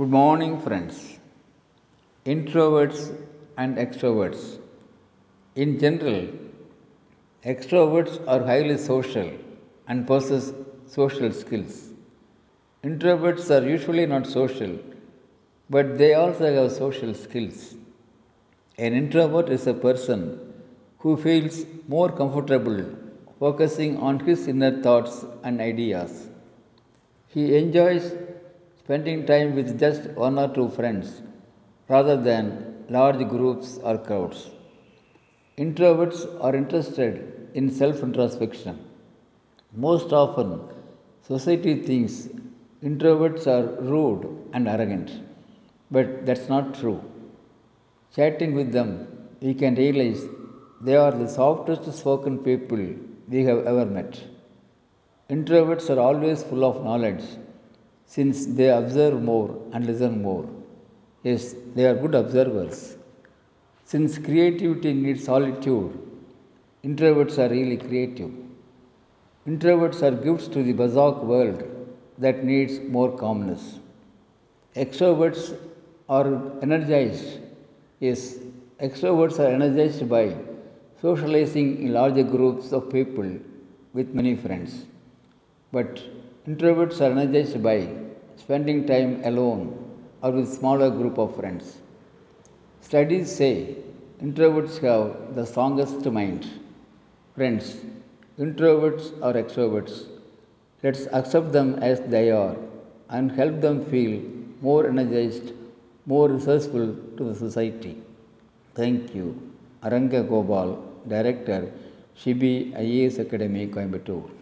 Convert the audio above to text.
Good morning, friends. Introverts and extroverts. In general, extroverts are highly social and possess social skills. Introverts are usually not social, but they also have social skills. An introvert is a person who feels more comfortable focusing on his inner thoughts and ideas. He enjoys spending time with just one or two friends rather than large groups or crowds. Introverts are interested in self introspection. Most often, society thinks introverts are rude and arrogant, but that's not true. Chatting with them, we can realize they are the softest spoken people we have ever met. Introverts are always full of knowledge since they observe more and listen more. Yes, they are good observers. Since creativity needs solitude, introverts are really creative. Introverts are gifts to the bizarre world that needs more calmness. Extroverts are energized. Yes, extroverts are energized by socializing in larger groups of people with many friends. But introverts are energized by spending time alone or with smaller group of friends. Studies say introverts have the strongest mind. Friends, introverts or extroverts, let's accept them as they are and help them feel more energized, more resourceful to the society. Thank you. Aranga Gopal, Director, Shibi IAS Academy, Coimbatore.